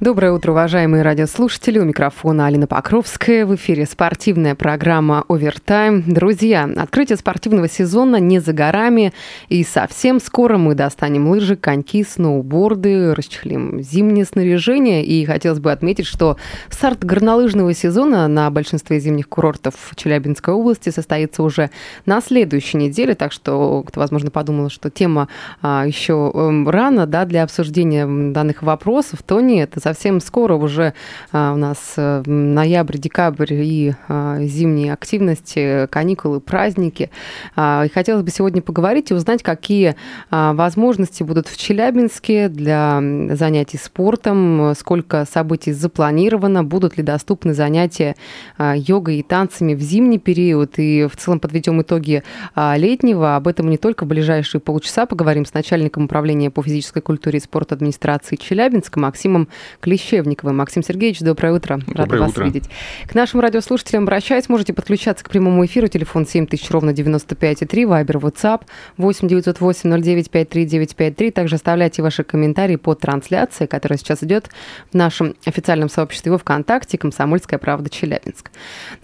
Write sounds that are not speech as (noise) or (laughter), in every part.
Доброе утро, уважаемые радиослушатели. У микрофона Алина Покровская. В эфире спортивная программа «Овертайм». Друзья, открытие спортивного сезона не за горами. И совсем скоро мы достанем лыжи, коньки, сноуборды, расчехлим зимнее снаряжение. И хотелось бы отметить, что старт горнолыжного сезона на большинстве зимних курортов Челябинской области состоится уже на следующей неделе. Так что кто, возможно, подумал, что тема а, еще эм, рано да, для обсуждения данных вопросов, то нет совсем скоро уже а, у нас э, ноябрь, декабрь и а, зимние активности, каникулы, праздники. А, и хотелось бы сегодня поговорить и узнать, какие возможности будут в Челябинске для занятий спортом, сколько событий запланировано, будут ли доступны занятия йогой и танцами в зимний период, и в целом подведем итоги летнего. Об этом не только в ближайшие полчаса поговорим с начальником управления по физической культуре и спорту администрации Челябинска Максимом Клещевниковым. Максим Сергеевич, доброе утро. Рада доброе вас утро. видеть. К нашим радиослушателям обращаюсь. Можете подключаться к прямому эфиру. Телефон 7000 ровно 95,3. Вайбер, WhatsApp 8 908 09 53 953. Также оставляйте ваши комментарии по трансляции, которая сейчас идет в нашем официальном сообществе во ВКонтакте «Комсомольская правда Челябинск».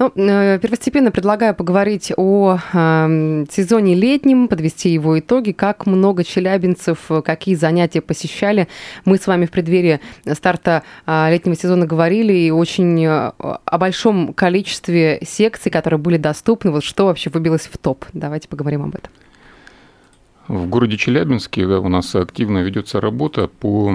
Ну, э, первостепенно предлагаю поговорить о э, сезоне летнем, подвести его итоги, как много челябинцев, какие занятия посещали. Мы с вами в преддверии старта а, летнего сезона говорили и очень э, о большом количестве секций, которые были доступны. Вот что вообще выбилось в топ? Давайте поговорим об этом. В городе Челябинске у нас активно ведется работа по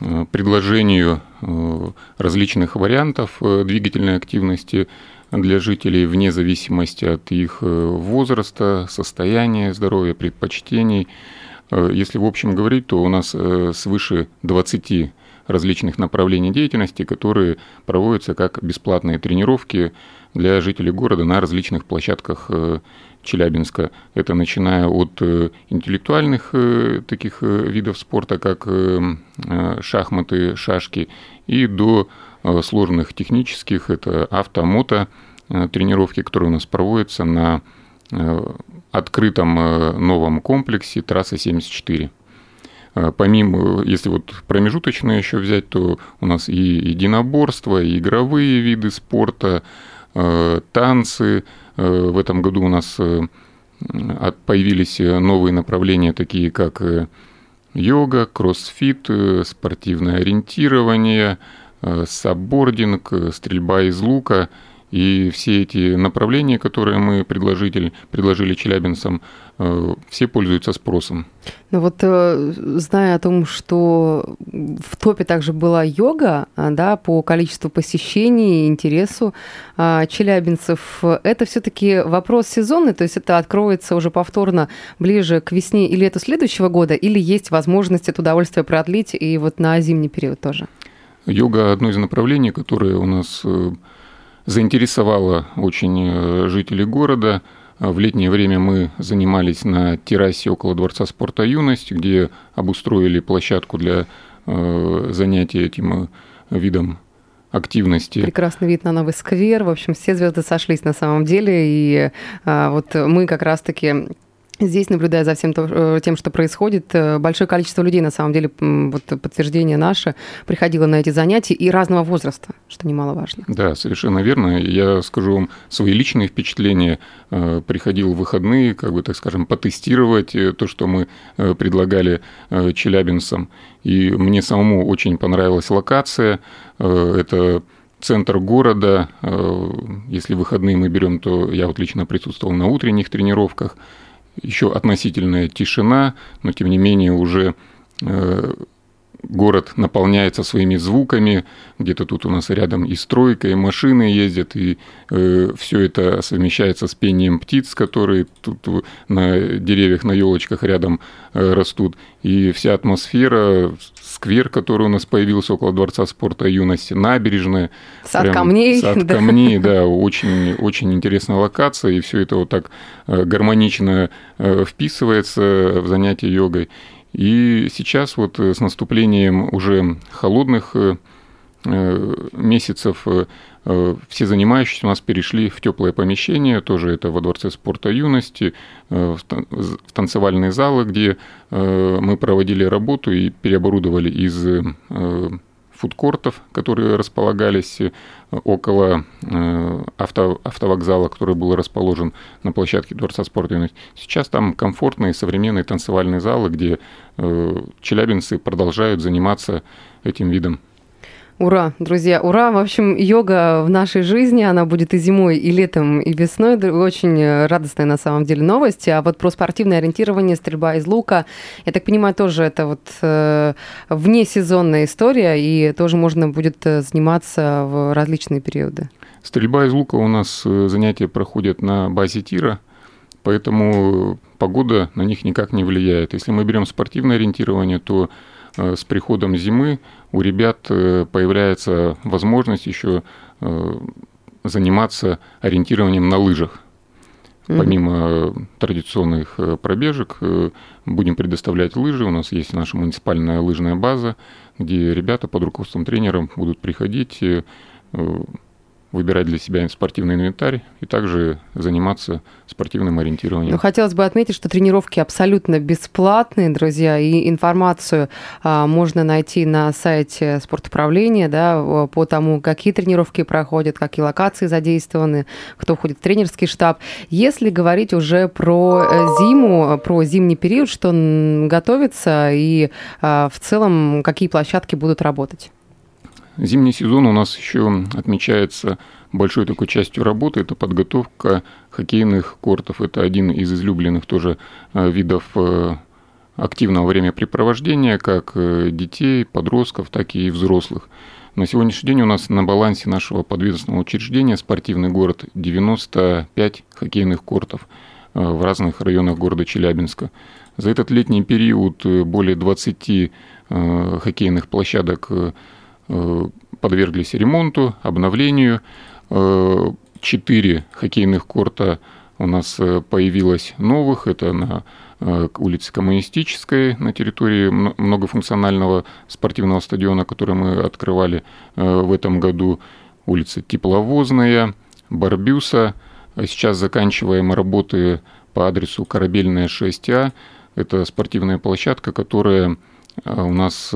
э, предложению э, различных вариантов двигательной активности для жителей вне зависимости от их возраста, состояния здоровья, предпочтений. Если в общем говорить, то у нас свыше 20 различных направлений деятельности, которые проводятся как бесплатные тренировки для жителей города на различных площадках э, Челябинска. Это начиная от э, интеллектуальных э, таких видов спорта, как шахматы, шашки, и до сложных технических, это автомото тренировки, которые у нас проводятся на открытом новом комплексе трасса 74. А, помимо, если вот промежуточные еще взять, то у нас и единоборство, и игровые виды спорта, а, танцы. А, в этом году у нас появились новые направления, такие как йога, кроссфит, спортивное ориентирование, саббординг, стрельба из лука – и все эти направления, которые мы предложили, предложили челябинцам, э, все пользуются спросом. Ну вот, э, зная о том, что в топе также была йога, а, да, по количеству посещений и интересу а, челябинцев, это все-таки вопрос сезонный, то есть это откроется уже повторно ближе к весне или лету следующего года, или есть возможность это удовольствие продлить и вот на зимний период тоже? Йога – одно из направлений, которое у нас э, заинтересовало очень э, жителей города. В летнее время мы занимались на террасе около Дворца спорта «Юность», где обустроили площадку для э, занятия этим э, видом активности. Прекрасный вид на новый сквер. В общем, все звезды сошлись на самом деле. И а, вот мы как раз-таки Здесь, наблюдая за всем э, тем, что происходит, э, большое количество людей, на самом деле, вот подтверждение наше, приходило на эти занятия и разного возраста, что немаловажно. Да, совершенно верно. Я скажу вам свои личные впечатления. Э, приходил в выходные, как бы, так скажем, потестировать то, что мы предлагали челябинцам. И мне самому очень понравилась локация. Это центр города. Если выходные мы берем, то я вот лично присутствовал на утренних тренировках – еще относительная тишина, но тем не менее уже э, город наполняется своими звуками, где-то тут у нас рядом и стройка, и машины ездят, и э, все это совмещается с пением птиц, которые тут на деревьях, на елочках рядом э, растут, и вся атмосфера, сквер, который у нас появился около Дворца спорта юности, набережная. Сад прям, камней. Сад да. камней, да, очень, очень интересная локация, и все это вот так э, гармонично э, вписывается в занятие йогой. И сейчас вот э, с наступлением уже холодных э, э, месяцев все занимающиеся у нас перешли в теплое помещение, тоже это во Дворце спорта юности, в танцевальные залы, где мы проводили работу и переоборудовали из фудкортов, которые располагались э, около э, авто, автовокзала, который был расположен на площадке Дворца спорта. Сейчас там комфортные современные танцевальные залы, где э, челябинцы продолжают заниматься этим видом Ура, друзья, ура! В общем, йога в нашей жизни, она будет и зимой, и летом, и весной. Очень радостная на самом деле новость. А вот про спортивное ориентирование, стрельба из лука, я так понимаю, тоже это вот э, внесезонная история, и тоже можно будет э, заниматься в различные периоды. Стрельба из лука у нас э, занятия проходят на базе тира, поэтому погода на них никак не влияет. Если мы берем спортивное ориентирование, то Э, с приходом зимы у ребят э, появляется возможность еще э, заниматься ориентированием на лыжах. Помимо традиционных пробежек, будем предоставлять лыжи. У нас есть наша муниципальная лыжная база, где ребята под руководством тренера будут приходить выбирать для себя спортивный инвентарь и также заниматься спортивным ориентированием. Ну, хотелось бы отметить, что тренировки абсолютно бесплатные, друзья, и информацию а, можно найти на сайте спортуправления, да, по тому, какие тренировки проходят, какие локации задействованы, кто входит в тренерский штаб. Если говорить уже про э, зиму, про зимний период, что готовится и а, в целом какие площадки будут работать? Зимний сезон у нас еще отмечается большой такой частью работы. Это подготовка хоккейных кортов. Это один из излюбленных тоже э, видов э, активного времяпрепровождения как э, детей, подростков, так и взрослых. На сегодняшний день у нас на балансе нашего подведомственного учреждения «Спортивный город» 95 хоккейных кортов в разных районах города Челябинска. За этот летний период более 20 хоккейных площадок подверглись ремонту, обновлению. Э, четыре хоккейных корта у нас э, появилось новых. Это на улице Коммунистической на территории многофункционального спортивного стадиона, который мы открывали в этом году. Улица Тепловозная, Барбюса. Сейчас заканчиваем работы по адресу Корабельная 6А. Это спортивная площадка, которая у нас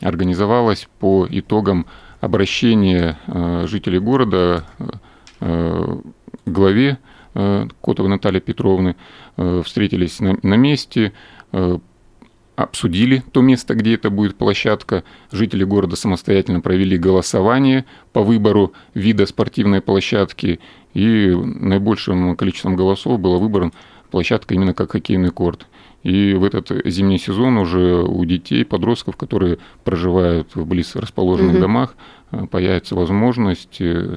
организовалась по итогам обращения э, жителей города э, главе э, Котовой Натальи Петровны, встретились на, на месте, обсудили то место, где это будет площадка. Жители города самостоятельно провели голосование по выбору вида спортивной площадки, и наибольшим количеством голосов было выбран площадка именно как хоккейный корт. И в этот зимний сезон уже у детей, подростков, которые проживают в близ расположенных угу. домах, э, появится возможность э,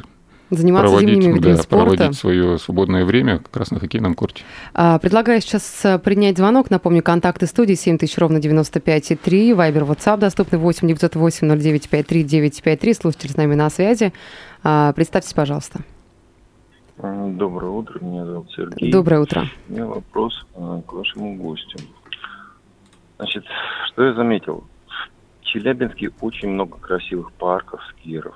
заниматься проводить, зимними видами да, спорта. проводить свое свободное время как раз на хоккейном корте. А, предлагаю сейчас э, принять звонок. Напомню, контакты студии 7000 ровно 95,3. Вайбер, WhatsApp доступны 8 908 0953 953. Слушатель с нами на связи. А, представьтесь, пожалуйста. Доброе утро, меня зовут Сергей. Доброе утро. У меня вопрос э, к вашему гостю. Значит, что я заметил? В Челябинске очень много красивых парков, скверов.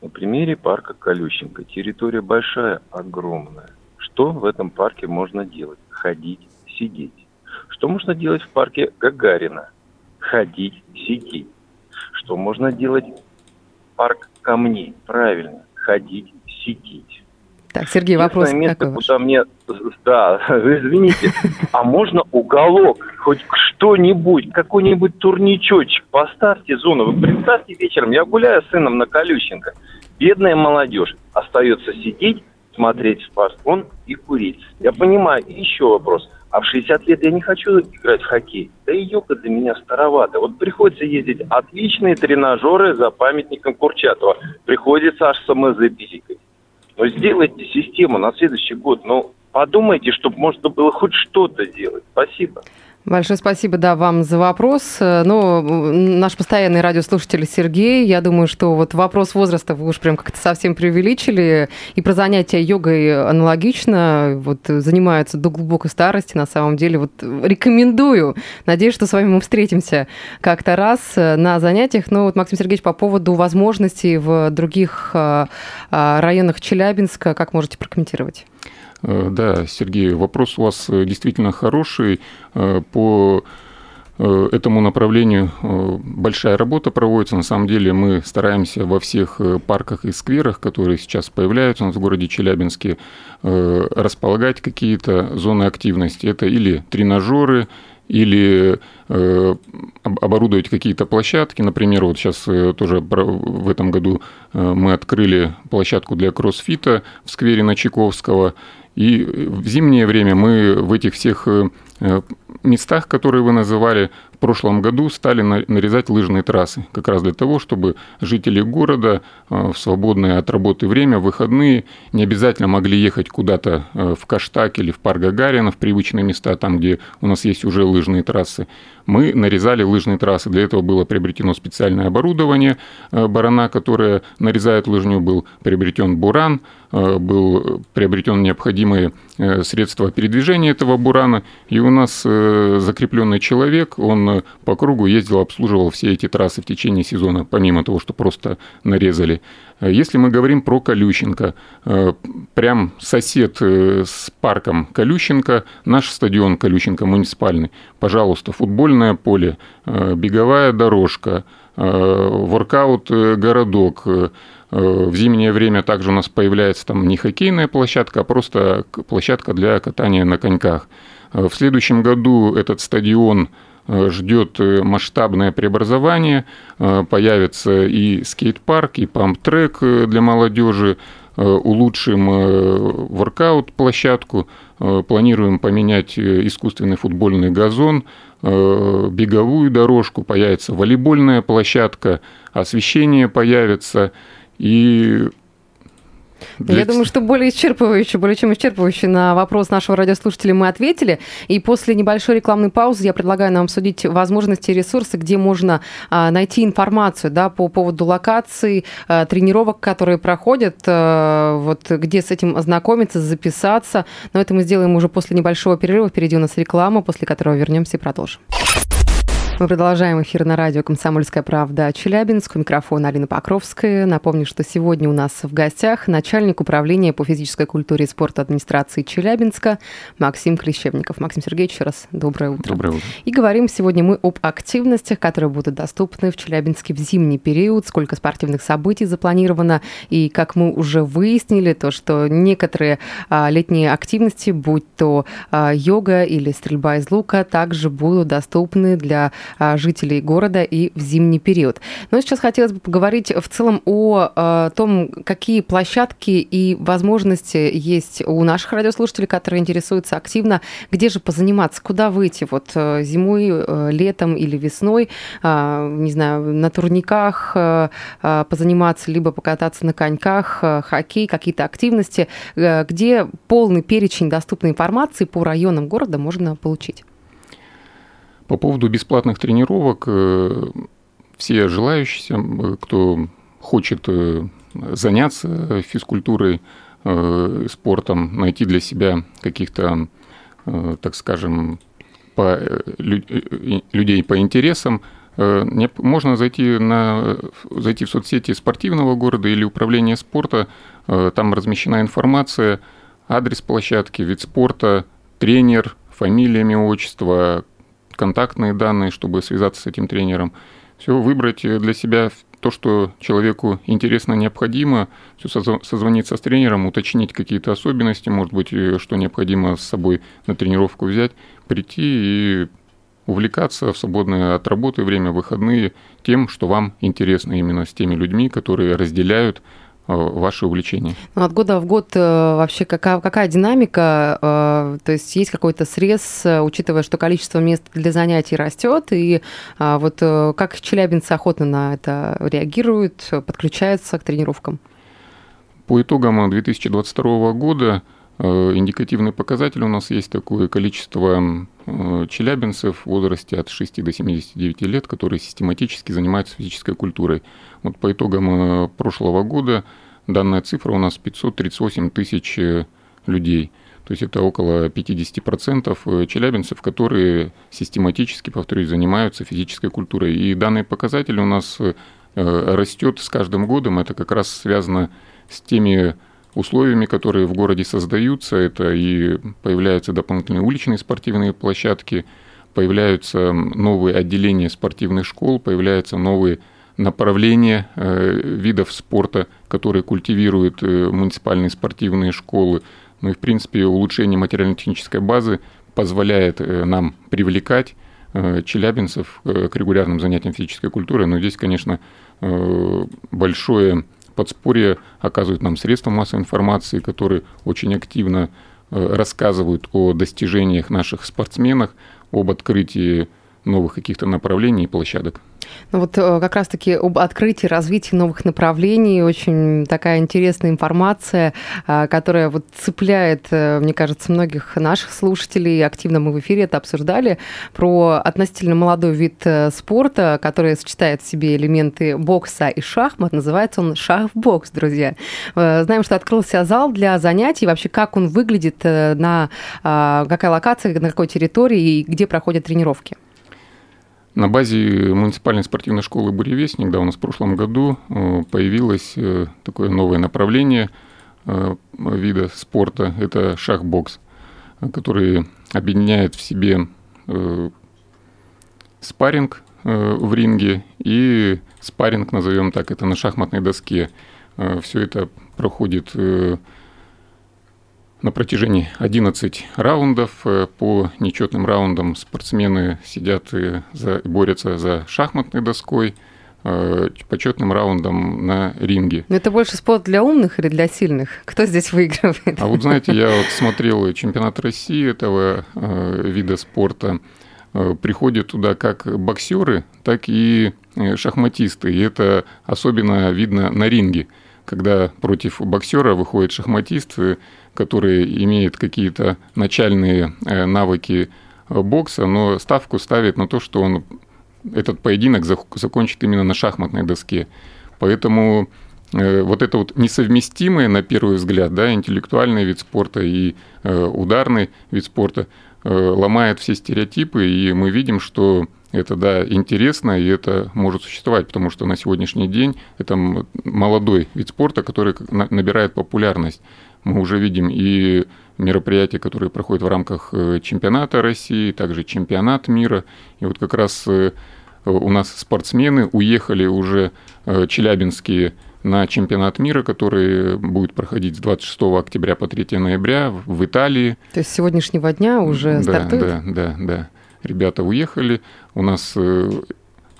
На примере парка Колющенко. Территория большая, огромная. Что в этом парке можно делать? Ходить, сидеть. Что можно делать в парке Гагарина? Ходить, сидеть. Что можно делать в парк камней? Правильно, ходить, сидеть. Так, Сергей, вопрос место, какой куда мне... Да, (laughs) извините. А можно уголок, хоть что-нибудь, какой-нибудь турничочек, поставьте зону. Вы представьте вечером, я гуляю с сыном на Колющенко. Бедная молодежь остается сидеть смотреть спортфон и курить. Я понимаю, еще вопрос. А в 60 лет я не хочу играть в хоккей. Да и йога для меня старовато. Вот приходится ездить отличные тренажеры за памятником Курчатова. Приходится аж самозаписикать. Но сделайте систему на следующий год. Ну, подумайте, чтобы можно было хоть что-то делать. Спасибо. Большое спасибо, да, вам за вопрос. Ну, наш постоянный радиослушатель Сергей, я думаю, что вот вопрос возраста вы уж прям как-то совсем преувеличили. И про занятия йогой аналогично, вот занимаются до глубокой старости, на самом деле. Вот рекомендую. Надеюсь, что с вами мы встретимся как-то раз на занятиях. Но вот, Максим Сергеевич, по поводу возможностей в других районах Челябинска, как можете прокомментировать? Э, да, Сергей, вопрос у вас э, действительно хороший. Э, по этому направлению большая работа проводится. На самом деле мы стараемся во всех парках и скверах, которые сейчас появляются у нас в городе Челябинске, располагать какие-то зоны активности. Это или тренажеры, или оборудовать какие-то площадки. Например, вот сейчас тоже в этом году мы открыли площадку для кроссфита в сквере Начаковского. И в зимнее время мы в этих всех э, местах, которые вы называли, в прошлом году стали нарезать лыжные трассы, как раз для того, чтобы жители города э, в свободное от работы время, в выходные, не обязательно могли ехать куда-то э, в Каштак или в парк Гагарина, в привычные места, там, где у нас есть уже лыжные трассы. Мы нарезали лыжные трассы. Для этого было приобретено специальное оборудование барана, которое нарезает лыжню, был приобретен буран, был приобретен необходимые средства передвижения этого бурана, и у нас закрепленный человек, он Э, по кругу ездил, обслуживал все эти трассы в течение сезона, помимо того, что просто нарезали. Э, если мы говорим про Колющенко, э, прям сосед с парком Колющенко, наш стадион Колющенко муниципальный, пожалуйста, футбольное поле, беговая дорожка, воркаут городок, в зимнее время также у нас появляется там не хоккейная площадка, а просто площадка для катания на коньках. В следующем году этот стадион Э, ждет э, масштабное преобразование, э, появится и скейт-парк, и памп-трек для молодежи, улучшим воркаут-площадку, планируем поменять искусственный футбольный газон, беговую дорожку, появится волейбольная площадка, освещение появится, и для... Я думаю, что более исчерпывающе, более чем исчерпывающе на вопрос нашего радиослушателя мы ответили. И после небольшой рекламной паузы я предлагаю нам обсудить возможности и ресурсы, где можно а, найти информацию да, по поводу локаций, а, тренировок, которые проходят, а, вот, где с этим ознакомиться, записаться. Но это мы сделаем уже после небольшого перерыва. Впереди у нас реклама, после которого вернемся и продолжим. Мы продолжаем эфир на радио «Комсомольская правда» Челябинск. У микрофона Алина Покровская. Напомню, что сегодня у нас в гостях начальник управления по физической культуре и спорту администрации Челябинска Максим Клещевников. Максим Сергеевич, еще раз доброе утро. Доброе утро. И говорим сегодня мы об активностях, которые будут доступны в Челябинске в зимний период, сколько спортивных событий запланировано. И как мы уже выяснили, то, что некоторые а, летние активности, будь то а, йога или стрельба из лука, также будут доступны для жителей города и в зимний период. Но сейчас хотелось бы поговорить в целом о а, том, какие площадки и возможности есть у наших радиослушателей, которые интересуются активно, где же позаниматься, куда выйти? Вот э, зимой, э, летом или весной, а, не знаю, на турниках э, позаниматься, либо покататься на коньках, хоккей, какие-то активности, где полный перечень доступной информации по районам города можно получить. По поводу бесплатных тренировок, э, все желающие, кто хочет э, заняться физкультурой, э, спортом, найти для себя каких-то, так скажем, по, людей по интересам, можно зайти, на, зайти в соцсети спортивного города или управления спорта, там размещена информация, адрес площадки, вид спорта, тренер, фамилия, имя, отчество, контактные данные, чтобы связаться с этим тренером. Все выбрать для себя то, что человеку интересно, необходимо, все созвониться с тренером, уточнить какие-то особенности, может быть, что необходимо с собой на тренировку взять, прийти и увлекаться в свободное от работы время, выходные, тем, что вам интересно именно с теми людьми, которые разделяют ваше увлечение. Ну, от года в год вообще какая, какая динамика? То есть есть какой-то срез, учитывая, что количество мест для занятий растет, и вот как челябинцы охотно на это реагируют, подключаются к тренировкам? По итогам 2022 года Э, индикативный показатель у нас есть такое количество э, челябинцев в возрасте от 6 до 79 лет, которые систематически занимаются физической культурой. Вот по итогам э, прошлого года данная цифра у нас 538 тысяч людей. То есть это около 50% челябинцев, которые систематически, повторюсь, занимаются физической культурой. И данный показатель у нас растет с каждым годом. Это как раз связано с теми условиями, которые в городе создаются. Это и появляются дополнительные уличные спортивные площадки, появляются новые отделения спортивных школ, появляются новые направления э, видов спорта, которые культивируют э, муниципальные спортивные школы. Ну и, в принципе, улучшение материально-технической базы позволяет э, нам привлекать челябинцев к регулярным занятиям физической культуры. Но здесь, конечно, большое подспорье оказывают нам средства массовой информации, которые очень активно э, рассказывают о достижениях наших спортсменов, об открытии новых каких-то направлений и площадок. Ну вот э, как раз-таки об открытии, развитии новых направлений, очень такая интересная информация, э, которая вот цепляет, э, мне кажется, многих наших слушателей. Активно мы в эфире это обсуждали, про относительно молодой вид спорта, который сочетает в себе элементы бокса и шахмат. Называется он шахбокс, друзья. Знаем, что открылся зал для занятий. Вообще, как он выглядит, на какая локация, на какой территории и где проходят тренировки? На базе муниципальной спортивной школы «Буревестник» да, у нас в прошлом году э, появилось э, такое новое направление э, вида спорта. Это шахбокс, который объединяет в себе спарринг в ринге и спарринг, назовем так, это на шахматной доске. Все это проходит на протяжении 11 раундов. Э, по нечетным раундам спортсмены сидят и за, борются за шахматной доской, э, по четным раундам на ринге. Но это больше спорт для умных или для сильных? Кто здесь выигрывает? А вот знаете, я вот смотрел чемпионат России этого э, вида спорта. Приходят туда как боксеры, так и шахматисты. И это особенно видно на ринге когда против боксера выходит шахматист, который имеет какие-то начальные э, навыки э, бокса, но ставку ставит на то, что он этот поединок закончит именно на шахматной доске. Поэтому э, вот это вот несовместимое, на первый взгляд, да, интеллектуальный вид спорта и ударный вид спорта ломает все стереотипы, и мы видим, что это, да, интересно, и это может существовать, потому что на сегодняшний день это молодой вид спорта, который набирает популярность. Мы уже видим и мероприятия, которые проходят в рамках э, чемпионата России, также чемпионат мира. И вот как раз э, у нас спортсмены уехали уже э, челябинские на чемпионат мира, который будет проходить с 26 октября по 3 ноября в Италии. То есть с сегодняшнего дня уже да, стартует? Да, да, да. Ребята уехали. У нас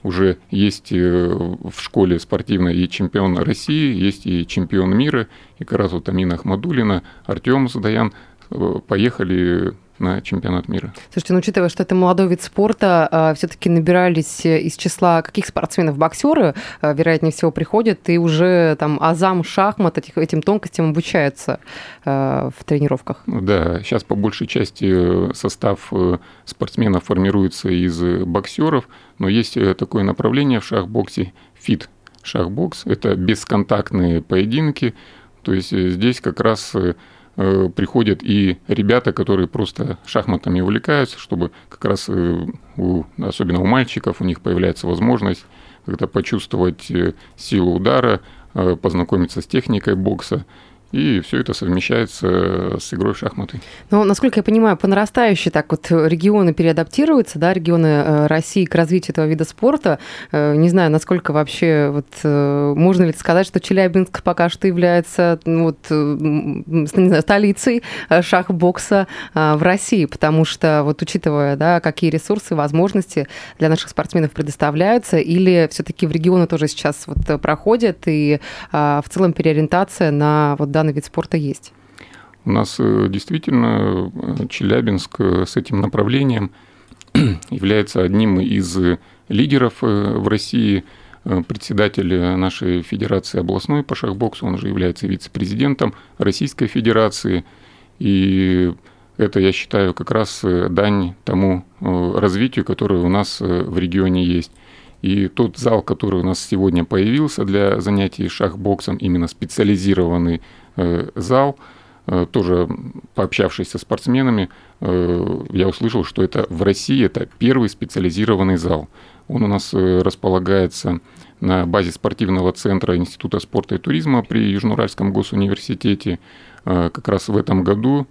уже есть э, в школе спортивной и чемпион России, есть и чемпион мира, и как раз вот Амина Ахмадулина, Артем Задаян э, поехали на чемпионат мира. Слушайте, ну учитывая, что это молодой вид спорта, а, все-таки набирались из числа каких спортсменов боксеры, а, вероятнее всего, приходят и уже там азам, шахмат, этих, этим тонкостям обучаются а, в тренировках. Да, сейчас по большей части э, состав э, спортсменов формируется из боксеров, но есть э, такое направление в шахбоксе фит шахбокс. Это бесконтактные поединки, то есть здесь как раз Э, приходят и ребята, которые просто шахматами увлекаются, чтобы как раз, э, у, особенно у мальчиков, у них появляется возможность как-то почувствовать э, силу удара, познакомиться с техникой бокса. И все это совмещается с игрой в шахматы. Ну, насколько я понимаю, по нарастающей так вот регионы переадаптируются, да, регионы э, России к развитию этого вида спорта. Э, не знаю, насколько вообще вот э, можно ли сказать, что Челябинск пока что является ну, вот, не знаю, столицей шахбокса в России, потому что вот учитывая, да, какие ресурсы, возможности для наших спортсменов предоставляются, или все-таки в регионы тоже сейчас вот проходят и в целом переориентация на вот данный вид спорта есть? У нас э, действительно э, Челябинск э, с этим направлением (clears throat) является одним из лидеров в России. Председатель нашей федерации областной по шахбоксу, он же является вице-президентом Российской Федерации. И это, я считаю, как раз дань тому развитию, которое у нас в регионе есть. И тот зал, который у нас сегодня появился для занятий шахбоксом, именно специализированный э, зал, э, тоже пообщавшись со спортсменами, э, я услышал, что это в России это первый специализированный зал. Он у нас располагается на базе спортивного центра Института спорта и туризма при Южноуральском госуниверситете. Как раз в этом году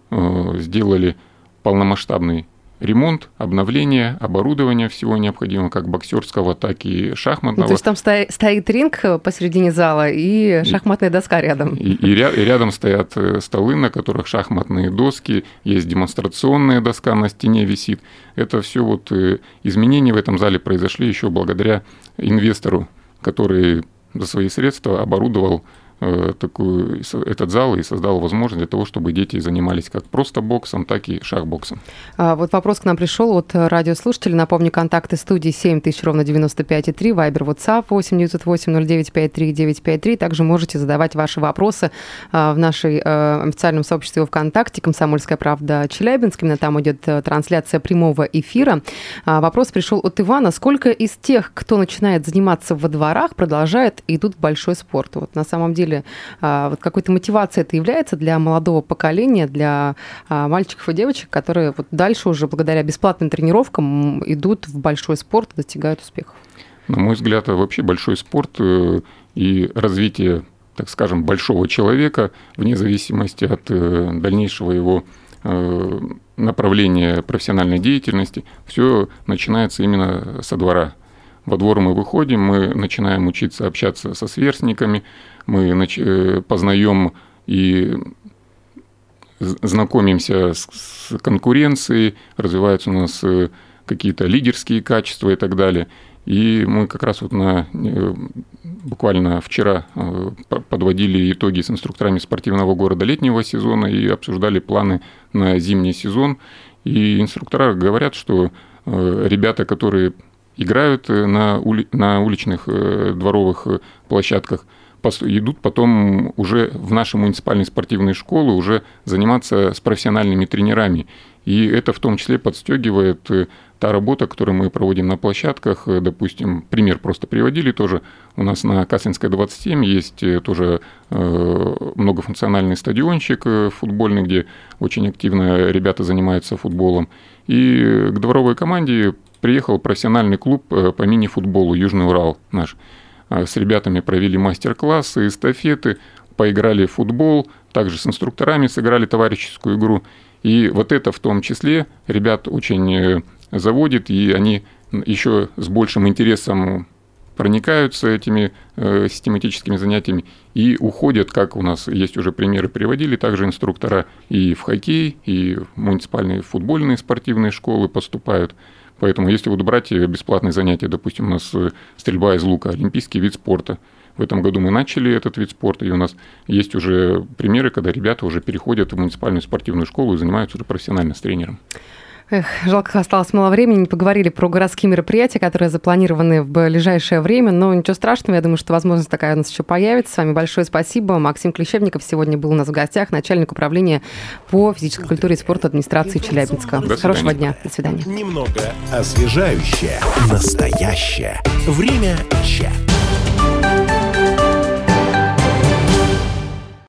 сделали полномасштабный ремонт, обновление, оборудование всего необходимого, как боксерского, так и шахматного. Ну, то есть там стоит, стоит ринг посередине зала и шахматная доска рядом. И, и, ря, и рядом стоят э, столы, на которых шахматные доски, есть демонстрационная доска на стене висит. Это все вот э, изменения в этом зале произошли еще благодаря инвестору, который за свои средства оборудовал Э, такую, этот зал и создал возможность для того, чтобы дети занимались как просто боксом, так и шахбоксом. А, вот вопрос к нам пришел от радиослушателя. Напомню, контакты студии 7000 ровно 95,3, Вайбер, WhatsApp 8 908 0953 953. Также можете задавать ваши вопросы а, в нашей э, официальном сообществе ВКонтакте «Комсомольская правда Челябинск». Именно там идет э, трансляция прямого эфира. А, вопрос пришел от Ивана. Сколько из тех, кто начинает заниматься во дворах, продолжает и идут в большой спорт? Вот на самом деле деле а, вот какой-то мотивацией это является для молодого поколения, для а, мальчиков и девочек, которые вот дальше уже благодаря бесплатным тренировкам идут в большой спорт и достигают успехов? На мой взгляд, вообще большой спорт э, и развитие, так скажем, большого человека, вне зависимости от э, дальнейшего его э, направления профессиональной деятельности, все начинается именно со двора. Во двор мы выходим, мы начинаем учиться общаться со сверстниками, мы э, познаем и знакомимся с конкуренцией, развиваются у нас э, какие-то лидерские качества и так далее. И мы как раз вот на, э, буквально вчера подводили итоги с инструкторами спортивного города летнего сезона и обсуждали планы на зимний сезон. И инструктора говорят, что ребята, которые играют на, ули, на уличных дворовых площадках, идут потом уже в наши муниципальные спортивные школы уже заниматься с профессиональными тренерами. И это в том числе подстегивает э, та работа, которую мы проводим на площадках. Э, допустим, пример просто приводили тоже. У нас на Каслинской 27 есть э, тоже многофункциональный стадиончик футбольный, где очень активно ребята занимаются футболом. И к дворовой команде приехал профессиональный клуб по мини-футболу «Южный Урал» наш. А, с ребятами провели мастер-классы, эстафеты, поиграли в футбол, также с инструкторами сыграли товарищескую игру. И вот это в том числе ребят очень э, заводит, и они еще с большим интересом проникаются этими э, систематическими занятиями и уходят, как у нас есть уже примеры, приводили также инструктора и в хоккей, и в муниципальные футбольные спортивные школы поступают. Поэтому если вот брать э, бесплатные занятия, допустим, у нас э, стрельба из лука, олимпийский вид спорта, в этом году мы начали этот вид спорта, и у нас есть уже примеры, когда ребята уже переходят в муниципальную спортивную школу и занимаются уже профессионально с тренером. Эх, жалко, осталось мало времени. Не поговорили про городские мероприятия, которые запланированы в ближайшее время. Но ничего страшного, я думаю, что возможность такая у нас еще появится. С вами большое спасибо. Максим Клещевников сегодня был у нас в гостях, начальник управления по физической культуре и спорту администрации Челябинска. Хорошего дня. До свидания. Немного освежающее. Настоящее. Время чат.